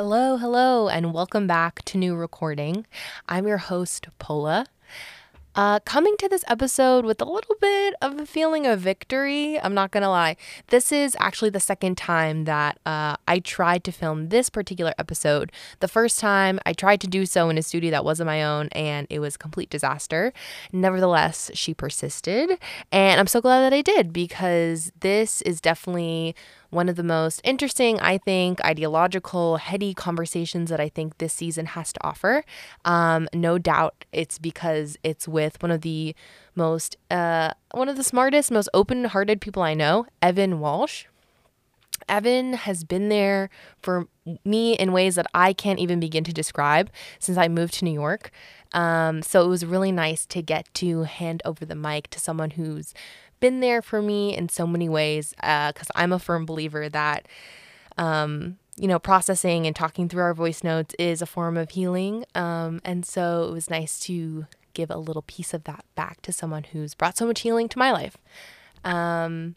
Hello, hello, and welcome back to New Recording. I'm your host, Pola. Uh, coming to this episode with a little bit of a feeling of victory. I'm not gonna lie. This is actually the second time that uh, I tried to film this particular episode. The first time I tried to do so in a studio that wasn't my own, and it was a complete disaster. Nevertheless, she persisted, and I'm so glad that I did because this is definitely one of the most interesting, I think, ideological, heady conversations that I think this season has to offer. Um, no doubt it's because it's with one of the most, uh, one of the smartest, most open hearted people I know, Evan Walsh. Evan has been there for me in ways that I can't even begin to describe since I moved to New York. Um, so it was really nice to get to hand over the mic to someone who's been there for me in so many ways because uh, I'm a firm believer that, um, you know, processing and talking through our voice notes is a form of healing. Um, and so it was nice to give a little piece of that back to someone who's brought so much healing to my life. Um,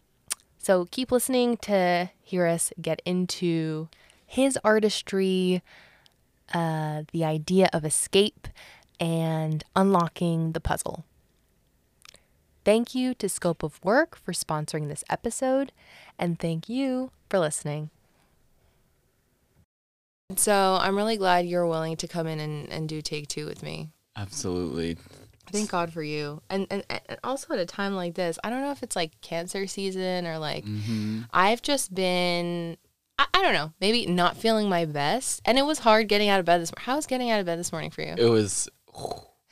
so keep listening to hear us get into his artistry, uh, the idea of escape, and unlocking the puzzle. Thank you to Scope of Work for sponsoring this episode, and thank you for listening. So I'm really glad you're willing to come in and, and do take two with me. Absolutely. Thank God for you. And, and and also at a time like this, I don't know if it's like cancer season or like Mm-hmm. I've just been I, I don't know, maybe not feeling my best. And it was hard getting out of bed this morning. How was getting out of bed this morning for you? It was.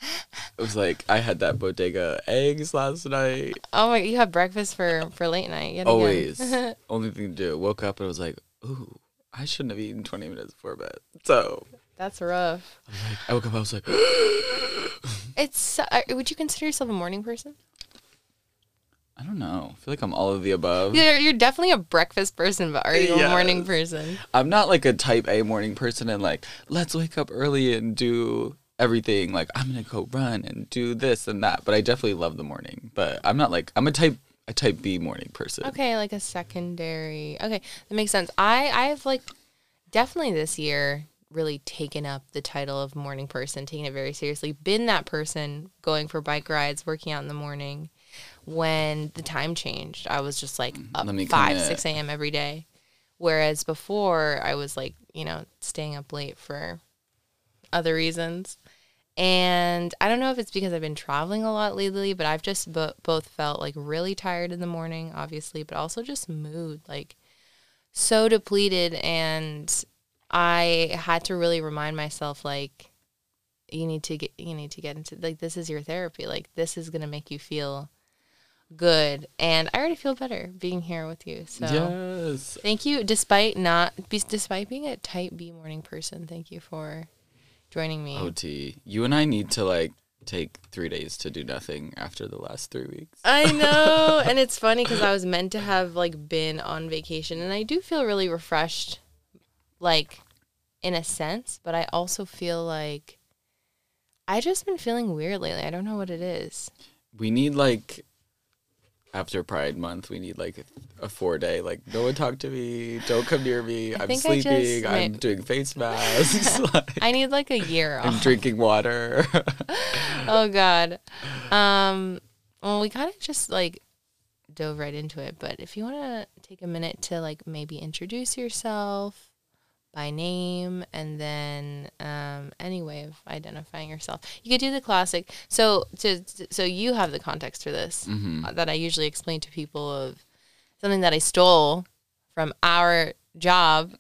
It was like I had that bodega eggs last night. Oh my you had breakfast for for late night. Always. Only thing to do. Woke up and was like, ooh, I shouldn't have eaten 20 minutes before bed. So That's rough. I, like, I woke up. I was like, It's uh, would you consider yourself a morning person? I don't know. I feel like I'm all of the above. You're, you're definitely a breakfast person, but are you a morning person? I'm not like a type A morning person and like, let's wake up early and do everything. Like, I'm to go run and do this and that. But I definitely love the morning. But I'm not like, I'm a type, a type B morning person. Okay, like a secondary. Okay, that makes sense. I I've like definitely this year really taken up the title of morning person, taking it very seriously. Been that person going for bike rides, working out in the morning. When the time changed, I was just like mm-hmm. up Let me five, six a.m. every day. Whereas before, I was like, you know, staying up late for other reasons. And I don't know if it's because I've been traveling a lot lately, but I've just bo- both felt like really tired in the morning, obviously, but also just mood like so depleted. And I had to really remind myself, like, you need to get, you need to get into, like, this is your therapy. Like, this is going to make you feel good. And I already feel better being here with you. So. Yes. Thank you, despite not, be, despite being a type B morning person. Thank you for joining me. OT. You and I need to like take three days to do nothing after the last three weeks. I know, and it's funny because I was meant to have like been on vacation, and I do feel really refreshed, like in a sense. But I also feel like I just been feeling weird lately. I don't know what it is. We need like after Pride Month, we need like a four day like no one talk to me, don't come near me. I I'm think I just sleeping. I'm doing face masks. like, I need like a year I'm off. drinking water. oh God. Um. Well, we kind of just like dove right into it, but if you want to take a minute to like maybe introduce yourself by name and then um, any way of identifying yourself, you could do the classic. So to so you have the context for this Mhm. uh, that I usually explain to people of something that I stole from our job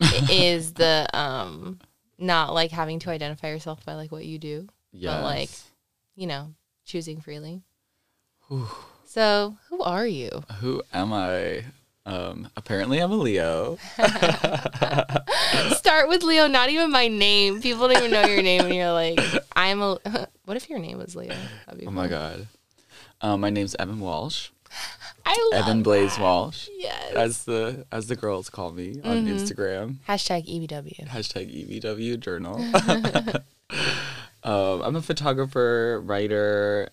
is the um not like having to identify yourself by like what you do yeah. like, you know, choosing freely. So, who are you? Who am I? Um, apparently, I'm a Leo. Start with Leo, not even my name. People don't even know your name, and you're like, I'm a. What if your name was Leo? Oh my god. Um, my name's Evan Walsh. I love Evan Blaze Walsh, Yes. as the as the girls call me on Mm-hmm. Instagram. Hashtag EBW. Hashtag EVW Journal. um, I'm a photographer, writer.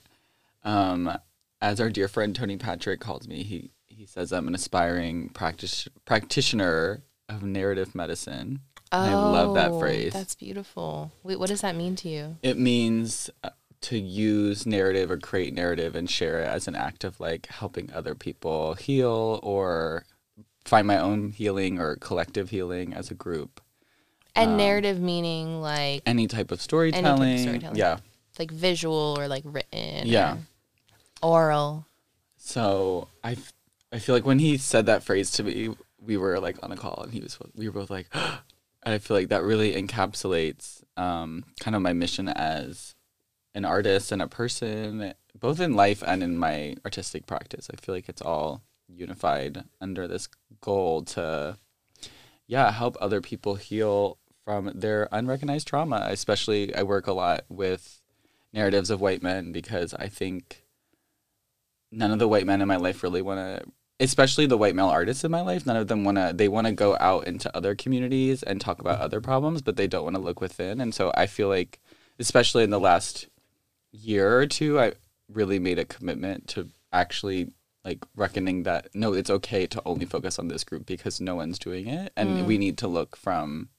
Um, as our dear friend Tony Patrick calls me, he he says I'm an aspiring practice practitioner of narrative medicine. Oh, I love that Oh, phrase. That's beautiful. Wait, what does that mean to you? It means uh, to use narrative or create narrative and share it as an act of like helping other people heal or find my own healing or collective healing as a group. And Um, narrative meaning like Any type of storytelling. storytelling. Yeah. like visual or like written. Yeah. Or oral. So I, I feel like when he said that phrase to me, we were like on a call and he was, we were both like, and I feel like that really encapsulates um, kind of my mission as an artist and a person, both in life and in my artistic practice. I feel like it's all unified under this goal to, yeah, help other people heal from their unrecognized trauma. Especially, I work a lot with narratives of white men because I think none of the white men in my life really want to especially the white male artists in my life none of them want to they want to go out into other communities and talk about other problems but they don't want to look within. And so i feel like especially in the last year or two i really made a commitment to actually like reckoning that no it's okay to only focus on this group because no one's doing it and mm. we need to look from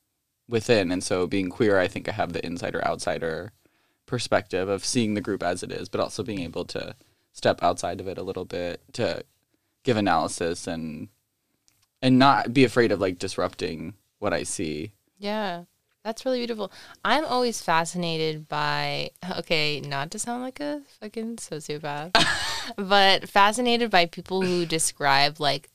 within. And so being queer i think i have the insider outsider perspective of seeing the group as it is but also being able to step outside of it a little bit to give analysis and and not be afraid of like disrupting what I see. Yeah. That's really beautiful. I'm always fascinated by okay, not to sound like a fucking sociopath, but fascinated by people who describe like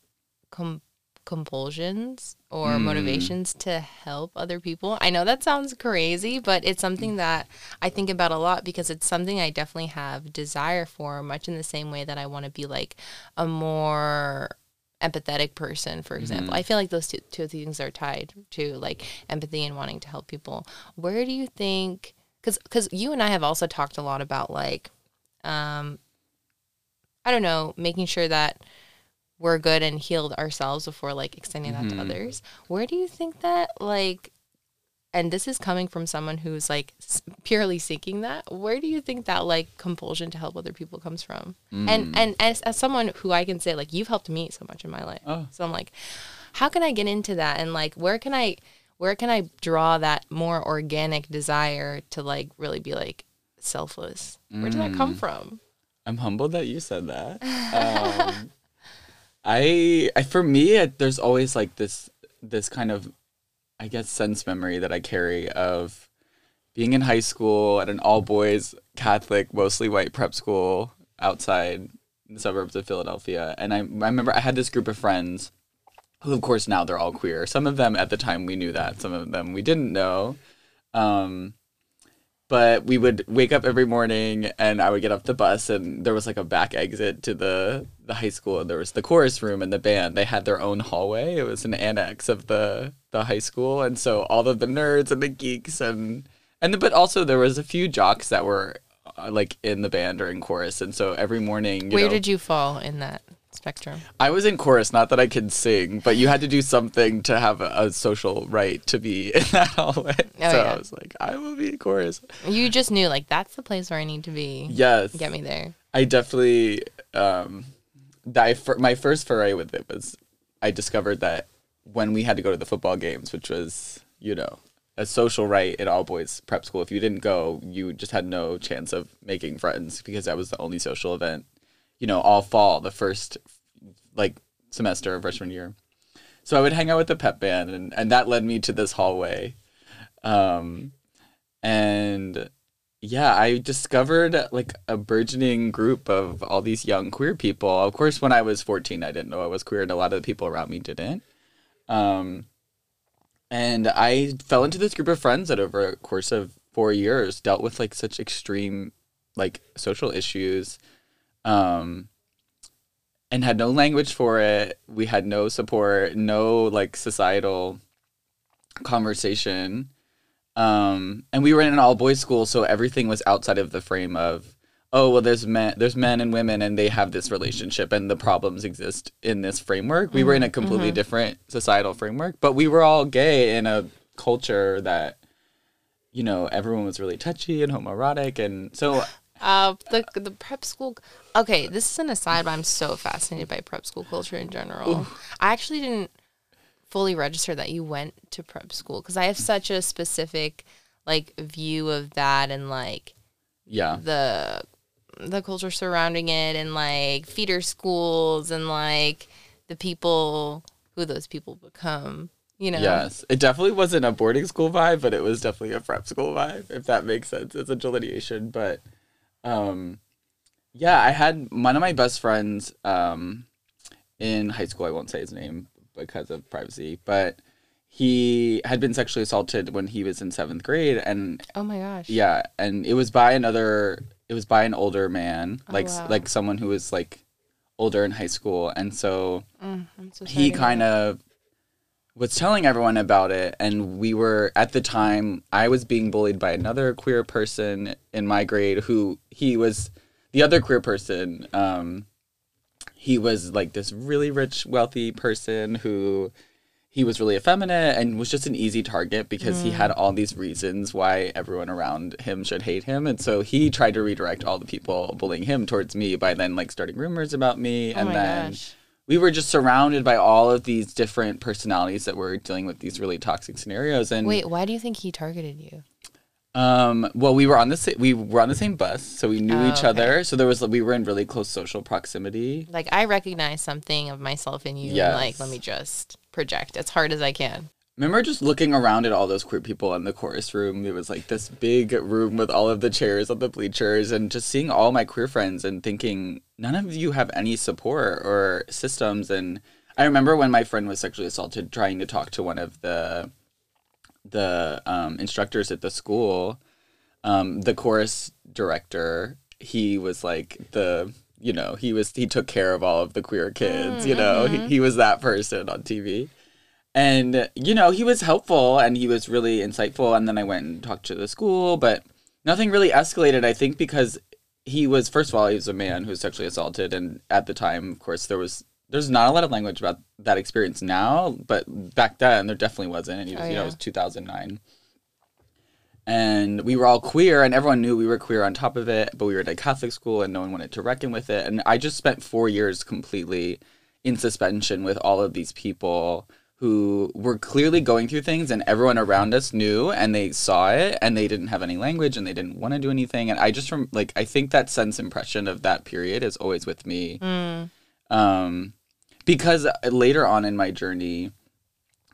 com- compulsions or motivations to help other people. I know that sounds crazy, but it's something that I think about a lot because it's something I definitely have desire for, much in the same way that I want to be like a more empathetic person, for example. I feel like those two, two things are tied to like empathy and wanting to help people. Where do you think? Because because you and I have also talked a lot about like, um, I don't know, making sure that we're good and healed ourselves before like extending that to mm-hmm. others. Where do you think that like? And this is coming from someone who's like purely seeking that. Where do you think that like compulsion to help other people comes from? And mm. and as, as someone who I can say like you've helped me so much in my life, Oh. so I'm like, how can I get into that? And like, where can I, where can I draw that more organic desire to like really be like selfless? Where did that come mm. from? I'm humbled that you said that. Um, I, I for me, it, there's always like this this kind of, I guess, sense memory that I carry of being in high school at an all boys Catholic, mostly white prep school outside the suburbs of Philadelphia, and I, I remember I had this group of friends who, of course, now they're all queer. Some of them at the time we knew that, some of them we didn't know. Um, but we would wake up every morning and I would get off the bus and there was like a back exit to the the high school and there was the chorus room and the band. They had their own hallway. It was an annex of the the high school and so all of the nerds and the geeks and and but also there was a few jocks that were uh, like in the band or in chorus and so every morning you Where know, did you fall in that spectrum? I was in chorus, not that I could sing, but you had to do something to have a, a social right to be in that hallway. Oh, so yeah. I was like, I will be in chorus. You just knew like that's the place where I need to be. Yes. Get me there. I definitely um I, my first foray with it was I discovered that when we had to go to the football games, which was, you know, a social right at all boys prep school. If you didn't go, you just had no chance of making friends because that was the only social event, you know, all fall, the first like semester of freshman year. So I would hang out with the pep band and, and that led me to this hallway. Um and yeah, I discovered like a burgeoning group of all these young queer people. Of course, when I was 14, I didn't know I was queer, and a lot of the people around me didn't. Um, and I fell into this group of friends that over a course of four years dealt with like such extreme like social issues um and had no language for it. We had no support no like societal conversation. Um and we were in an all boys school so everything was outside of the frame of oh well there's men there's men and women and they have this relationship and the problems exist in this framework. We were in a completely different societal framework but we were all gay in a culture that you know everyone was really touchy and homoerotic. And so Uh, the the prep school. Okay, this is an aside, but I'm so fascinated by prep school culture in general. I actually didn't fully register that you went to prep school because I have such a specific like view of that and like Yeah. the the culture surrounding it and like feeder schools and like the people who those people become. You know. Yes. It definitely wasn't a boarding school vibe, but it was definitely a prep school vibe, if that makes sense. It's a delineation. But um yeah, I had one of my best friends um in high school, I won't say his name because of privacy, but he had been sexually assaulted when he was in seventh grade and Oh my gosh. yeah, and it was by another it was by an older man, Oh, like wow. like someone who was like older in high school. And so Mm, so he kind of was telling everyone about it and we were at the time i was being bullied by another queer person in my grade who he was the other queer person um he was like this really rich wealthy person who he was really effeminate and was just an easy target because he Mm. had all these reasons why everyone around him should hate him and so he tried to redirect all the people bullying him towards me by then like starting rumors about me Oh and then gosh. We were just surrounded by all of these different personalities that were dealing with these really toxic scenarios and Wait, why do you think he targeted you? um well we were on the sa- we were on the same bus so we knew Oh, each other so there was we were in really close social proximity Like I recognize something of myself in you and like let me just project as hard as I can. Remember just looking around at all those queer people in the chorus room? It was like this big room with all of the chairs on the bleachers and just seeing all my queer friends and thinking none of you have any support or systems. And i remember when my friend was sexually assaulted trying to talk to one of the the um, instructors at the school um, the chorus director he was like the you know he was he took care of all of the queer kids you know? He, he was that person on tv and you know he was helpful and he was really insightful. And then i went and talked to the school but nothing really escalated i think because he was first of all he was a man who was sexually assaulted. And at the time of course there was there's not a lot of language about that experience now but back then there definitely wasn't. And he was Oh, you know yeah. it was 2009 and we were all queer and everyone knew we were queer on top of it but we were at a catholic school and no one wanted to reckon with it. And i just spent four years completely in suspension with all of these people who were clearly going through things and everyone around us knew and they saw it and they didn't have any language and they didn't want to do anything. And i just from like i think that sense impression of that period is always with me. Um because later on in my journey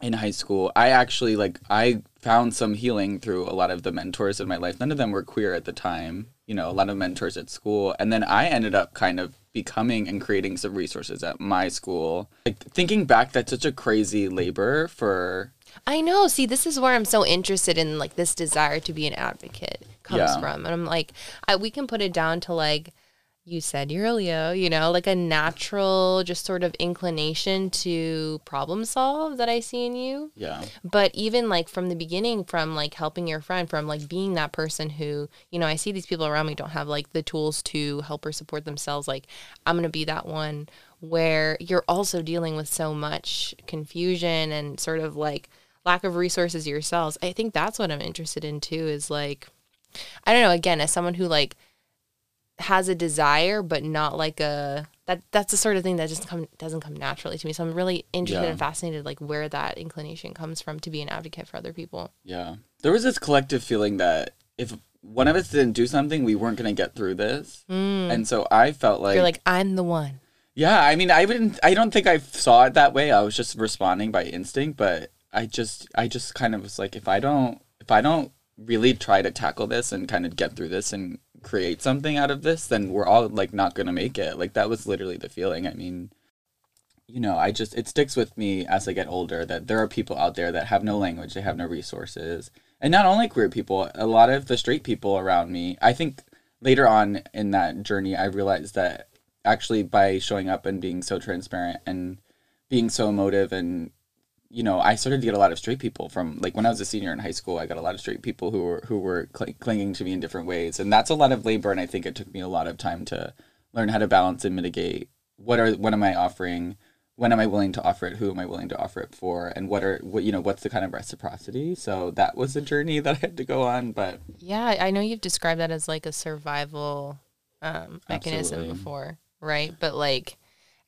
in high school i actually like i found some healing through a lot of the mentors in my life. None of them were queer at the time you know a lot of mentors at school. And then i ended up kind of becoming and creating some resources at my school like thinking back that's such a crazy labor for I know. See, this is where I'm so interested in like this desire to be an advocate comes Yeah. from. And I'm like, I, we can put it down to like you said you're a Leo, you know, like a natural just sort of inclination to problem solve that I see in you. yeah But even like from the beginning, from like helping your friend, from like being that person who, you know, I see these people around me don't have like the tools to help or support themselves. Like, I'm going to be that one where you're also dealing with so much confusion and sort of like lack of resources yourselves. I think that's what I'm interested in too is like, I don't know, again, as someone who like has a desire, but not like a, that that's the sort of thing that just come doesn't come naturally to me. So I'm really interested Yeah. and fascinated like where that inclination comes from to be an advocate for other people. Yeah. There was this collective feeling that if one of us didn't do something, we weren't going to get through this. Mm. And so I felt like, You're like, I'm the one. yeah, I mean, I wouldn't, I don't think I saw it that way. I was just responding by instinct, but I just, I just kind of was like, if I don't, if I don't really try to tackle this and kind of get through this and create something out of this, then we're all like not to make it. Like that was literally the feeling. I mean, you know, I just it sticks with me as I get older that there are people out there that have no language, they have no resources. And not only queer people, a lot of the straight people around me. I think later on in that journey I realized that actually by showing up and being so transparent and being so emotive and you know, I started to get a lot of straight people from like when I was a senior in high school. I got a lot of straight people who were who were cl- clinging to me in different ways, and that's a lot of labor. And I think it took me a lot of time to learn how to balance and mitigate. What are what am I offering? When am I willing to offer it? Who am I willing to offer it for? And what are what you know? What's the kind of reciprocity? So that was a journey that I had to go on. But Yeah, I know you've described that as like a survival um, mechanism Absolutely. before, right? But like,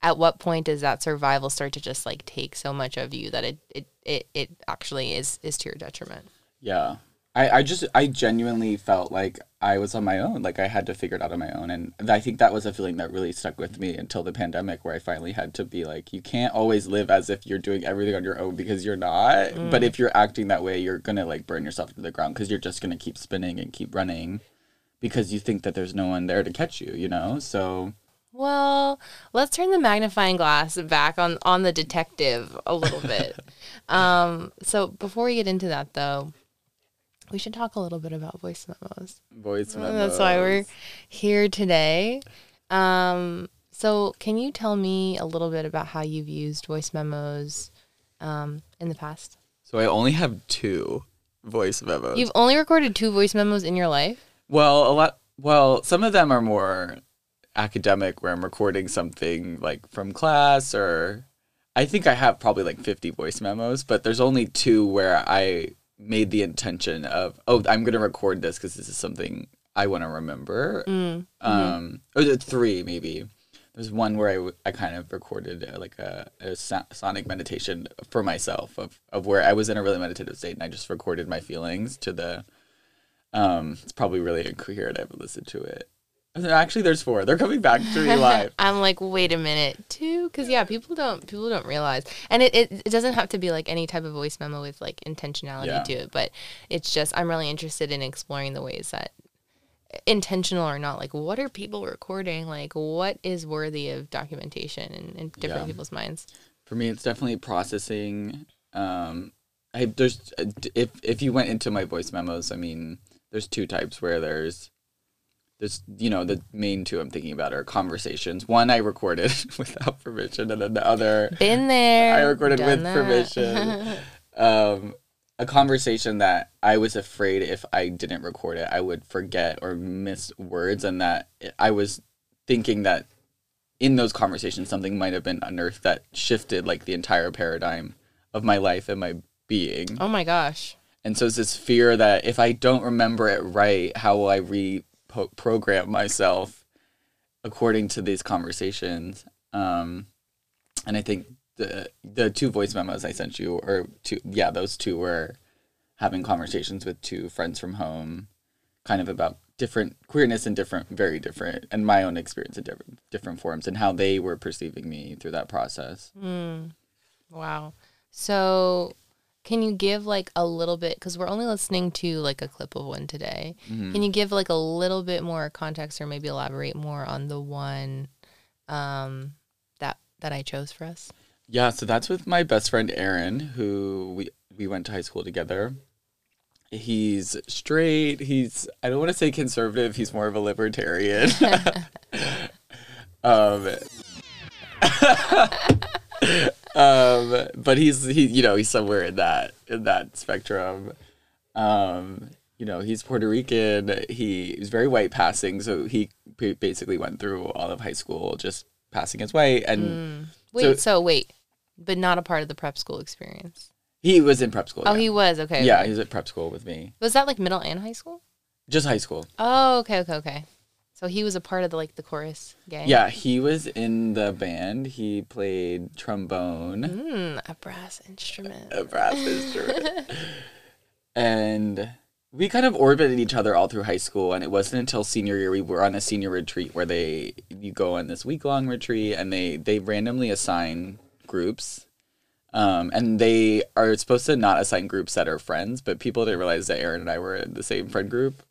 at what point does that survival start to just like take so much of you that it it it, it actually is is to your detriment? Yeah. I, I just I genuinely felt like I was on my own. Like I had to figure it out on my own. And I think that was a feeling that really stuck with me until the pandemic where I finally had to be like, you can't always live as if you're doing everything on your own because you're not. Mm. But if you're acting that way, you're gonna like burn yourself to the ground because you're just gonna keep spinning and keep running because you think that there's no one there to catch you, you know? So Well, let's turn the magnifying glass back on on the detective a little bit. um, so before we get into that, though, we should talk a little bit about voice memos. voice memos. That's why we're here today. Um, so can you tell me a little bit about how you've used voice memos um, in the past? So I only have two voice memos. You've only recorded two voice memos in your life. Well, a lot. Well, some of them are more academic, where I'm recording something like from class, or I think I have probably like 50 voice memos, but there's only two where I made the intention of, oh, I'm gonna record this because this is something I want to remember. Mm. Um, or three maybe. There's one where I, I kind of recorded uh, like a, a so- sonic meditation for myself of, of where I was in a really meditative state and I just recorded my feelings to the. Um, it's probably really incoherent. I haven't listened to it. Actually, there's four. They're coming back to me live. I'm like, wait a minute, two? Because yeah, people don't people don't realize, and it, it it doesn't have to be like any type of voice memo with like intentionality Yeah. to it, but it's just I'm really interested in exploring the ways that intentional or not like what are people recording like what is worthy of documentation in, in different Yeah. people's minds For me, it's definitely processing. Um, I there's if if you went into my voice memos, I mean, there's two types where there's there's you know the main two I'm thinking about are conversations. One I recorded without permission, and then the other been there I recorded with that. permission. um, a conversation that I was afraid if I didn't record it, I would forget or miss words, and that I was thinking that in those conversations something might have been unearthed that shifted like the entire paradigm of my life and my being. oh my gosh And so it's this fear that if I don't remember it right, how will I reprogram myself according to these conversations? Um, and I think the the two voice memos I sent you, or two, yeah, those two were having conversations with two friends from home, kind of about different queerness and different, very different, and my own experience in different different forms and how they were perceiving me through that process. Wow. So, can you give like a little bit because we're only listening to like a clip of one today. Can you give like a little bit more context or maybe elaborate more on the one um that that I chose for us? Yeah, so that's with my best friend Aaron, who we we went to high school together. He's straight. He's I don't want to say conservative. He's more of a libertarian. um, um, but he's he you know he's somewhere in that in that spectrum. Um, you know he's Puerto Rican. He was very white passing, so he ba- basically went through all of high school just passing as white and. Wait, so, wait, but not a part of the prep school experience. He was in prep school. Oh, yeah. he was okay. yeah, okay. he was at prep school with me. was that like middle and high school? Just high school. Oh, okay, okay, okay. So he was a part of the like the chorus gang. Yeah, he was in the band. He played trombone, Mm, a brass instrument. a brass instrument. and we kind of orbited each other all through high school and it wasn't until senior year we were on a senior retreat where they you go on this week long retreat and they they randomly assign groups um, and they are supposed to not assign groups that are friends but people didn't realize that aaron and i were in the same friend group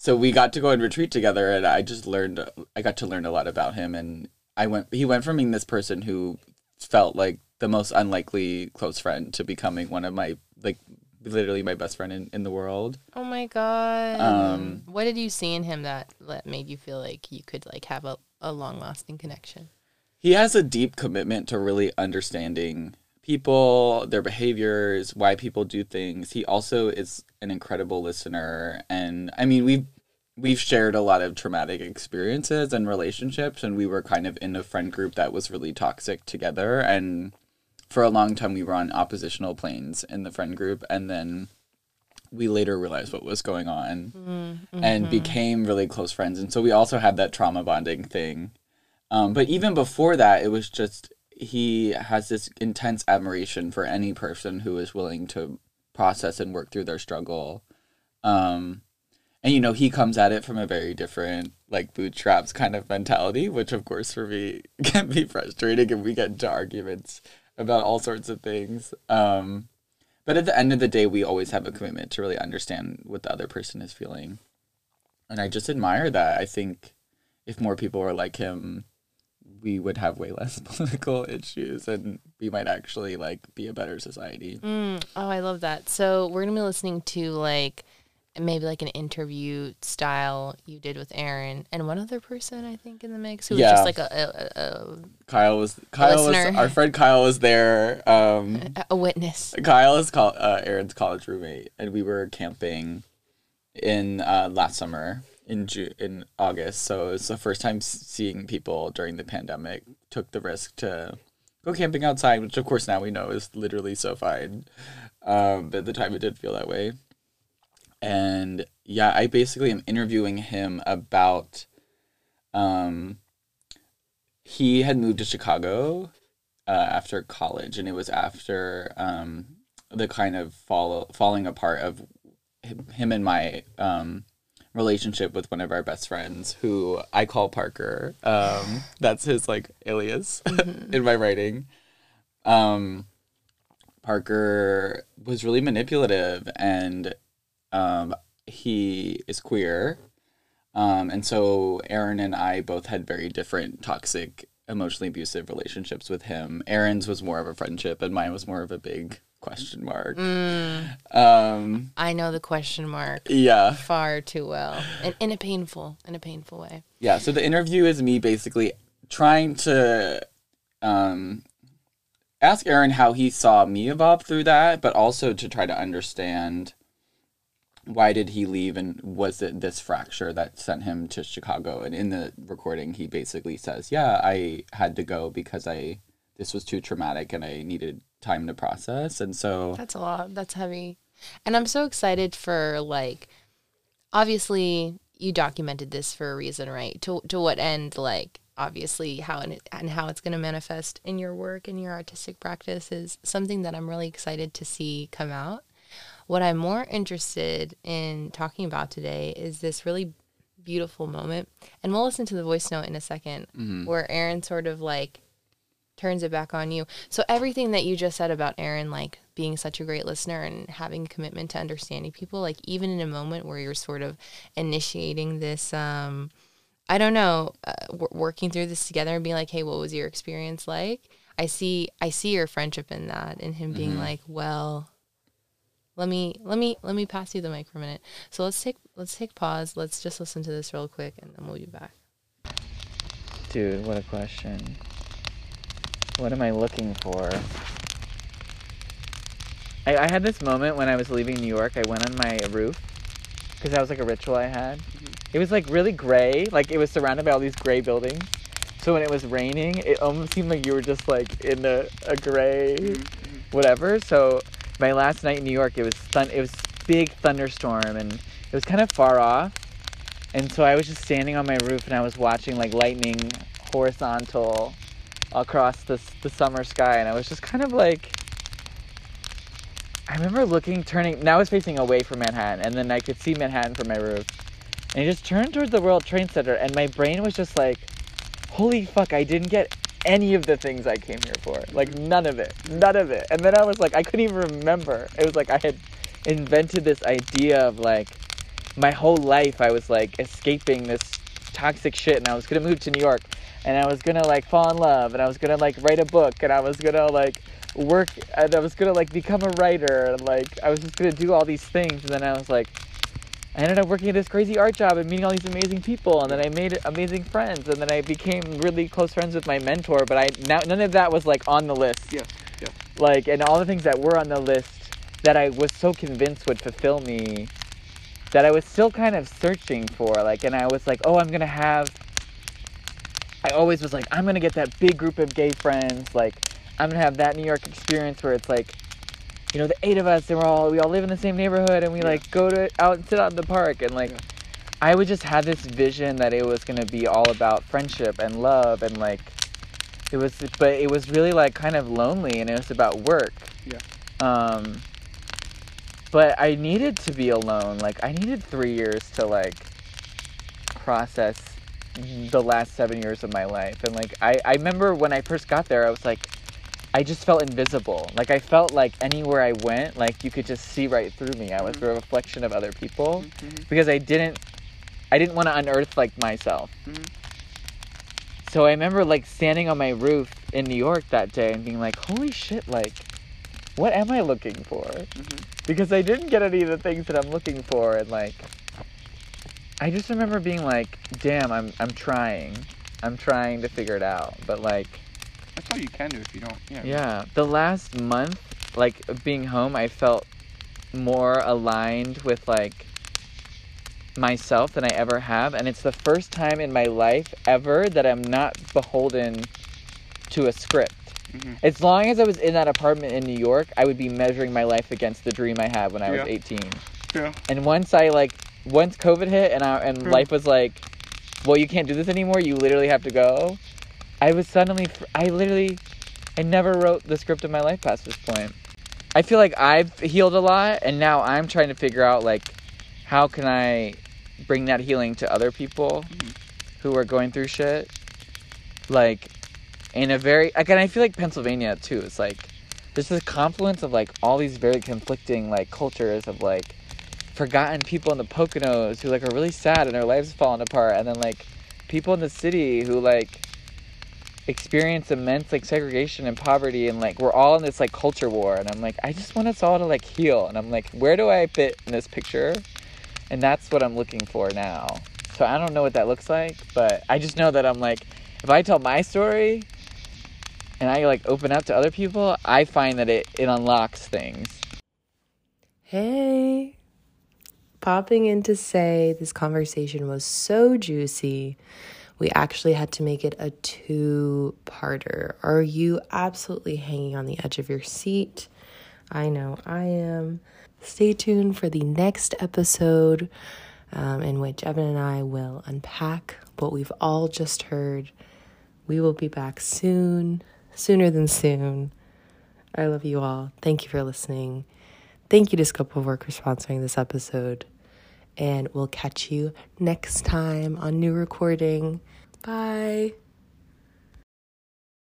so we got to go and retreat together and i just learned i got to learn a lot about him and i went he went from being this person who felt like the most unlikely close friend to becoming one of my like literally my best friend in, in the world Oh my god. Um, what did you see in him that that made you feel like you could like have a, a long lasting connection? he has a deep commitment to really understanding people, their behaviors, why people do things. He also is an incredible listener. And I mean we've we've shared a lot of traumatic experiences and relationships and we were kind of in a friend group that was really toxic together. And for a long time we were on oppositional planes in the friend group. And then we later realized what was going on and became really close friends. And so we also had that trauma bonding thing. Um, but even before that, it was just he has this intense admiration for any person who is willing to process and work through their struggle. Um, and you know, he comes at it from a very different, like bootstraps kind of mentality, which of course for me can be frustrating, and we get into arguments about all sorts of things. Um, but at the end of the day, we always have a commitment to really understand what the other person is feeling. And I just admire that. I think if more people were like him, we would have way less political issues and we might actually like be a better society. Mm, oh, I love that. So we're gonna be listening to like maybe like an interview style you did with Aaron and one other person I think in the mix who Yeah. was just like a a, a, Kyle was Kyle was our friend Kyle was there. Um, a, a witness. Kyle is col- uh, Aaron's college roommate, and we were camping in uh, last summer in Ju- in August. So it was the first time seeing people during the pandemic. Took the risk to go camping outside, which of course now we know is literally so fine. Um, but at the time, it did feel that way. And yeah, I basically am interviewing him about. Um, he had moved to Chicago uh, after college, and it was after um, the kind of fall falling apart of him and my um, relationship with one of our best friends, who I call Parker. Um, that's his like alias in my writing. Um, Parker was really manipulative, and um, he is queer. Um, and so Aaron and I both had very different toxic, emotionally abusive relationships with him. Aaron's was more of a friendship, and mine was more of a big question mark. Um, I know the question mark yeah, far too well, and in a painful, in a painful way. yeah. So the interview is me basically trying to um, ask Aaron how he saw me evolve through that, but also to try to understand why did he leave and was it this fracture that sent him to Chicago? And in the recording, he basically says, "Yeah, I had to go because I this was too traumatic and I needed time to process." And so, That's a lot. That's heavy. And I'm so excited for like obviously you documented this for a reason, right? To to what end like obviously how and, and how it's going to manifest in your work and your artistic practice is something that I'm really excited to see come out. What I'm more interested in talking about today is this really beautiful moment. And we'll listen to the voice note in a 2nd mm-hmm. where Aaron sort of like turns it back on you. So everything that you just said about Aaron, like being such a great listener and having a commitment to understanding people, like even in a moment where you're sort of initiating this, um, I don't know, uh, w- working through this together and being like, hey, what was your experience like? I see, I see your friendship in that, and him being like, well, let me, let me, let me pass you the mic for a minute. So let's take, let's take pause. Let's just listen to this real quick, and then we'll be back. Dude, what a question. What am I looking for? I, I had this moment when I was leaving New York. I went on my roof because that was like a ritual I had. Mm-hmm. It was like really gray, like it was surrounded by all these gray buildings. So when it was raining, it almost seemed like you were just like in a, a gray mm-hmm. whatever. So my last night in New York, it was thun- it was big thunderstorm and it was kind of far off. And so I was just standing on my roof and I was watching like lightning horizontal across the, the summer sky and I was just kind of like I remember looking turning now I was facing away from Manhattan and then I could see Manhattan from my roof. And I just turned towards the World Trade Center and my brain was just like holy fuck I didn't get any of the things I came here for. Like none of it. None of it. And then I was like I couldn't even remember. It was like I had invented this idea of like my whole life I was like escaping this toxic shit and I was gonna move to New York and I was gonna like fall in love and I was gonna like write a book and I was gonna like work and I was gonna like become a writer and like I was just gonna do all these things and then I was like I ended up working at this crazy art job and meeting all these amazing people and then I made amazing friends and then I became really close friends with my mentor but I now none of that was like on the list yeah, yeah. like and all the things that were on the list that I was so convinced would fulfill me that I was still kind of searching for like and I was like oh I'm gonna have I always was like I'm gonna get that big group of gay friends like I'm gonna have that New York experience where it's like you know the eight of us and we're all we all live in the same neighborhood and we like go to out and sit out in the park and like I would just have this vision that it was gonna be all about friendship and love and like it was but it was really like kind of lonely and it was about work. Yeah. Um but I needed to be alone. Like I needed 3 years to like process the last 7 years of my life. And like I I remember when I first got there I was like I just felt invisible. Like I felt like anywhere I went, like you could just see right through me. I was a reflection of other people Mhm. because I didn't I didn't want to unearth like myself. Mhm. So I remember like standing on my roof in New York that day and being like, "Holy shit, like what am I looking for?" Mhm. Because I didn't get any of the things that I'm looking for and like I just remember being like, "Damn, I'm I'm trying. I'm trying to figure it out." But like That's all you can do if you don't. Yeah. yeah, the last month, like being home, I felt more aligned with like myself than I ever have, and it's the first time in my life ever that I'm not beholden to a script. Mhm. As long as I was in that apartment in New York, I would be measuring my life against the dream I had when I was 18. Yeah. And once I like, once COVID hit and I, and Hmm. life was like, well, you can't do this anymore. You literally have to go. I was suddenly, I literally, I never wrote the script of my life past this point. I feel like I've healed a lot, and now I'm trying to figure out like, how can I bring that healing to other people Mhm. who are going through shit, like, in a very like, and I feel like Pennsylvania too. It's like there's this confluence of like all these very conflicting like cultures of like forgotten people in the Poconos who like are really sad and their lives falling apart, and then like people in the city who like experience immense like segregation and poverty, and like we're all in this like culture war. And I'm like, I just want us all to like heal, and I'm like, where do I fit in this picture? And that's what I'm looking for now. So I don't know what that looks like, but I just know that I'm like, if I tell my story and I like open up to other people, I find that it, it unlocks things. Hey, popping in to say this conversation was so juicy. We actually had to make it a two parter. Are you absolutely hanging on the edge of your seat? I know I am. Stay tuned for the next episode um, in which Evan and I will unpack what we've all just heard. We will be back soon, sooner than soon. I love you all. Thank you for listening. Thank you to Scope of Work for sponsoring this episode. And we'll catch you next time on new recording. Bye.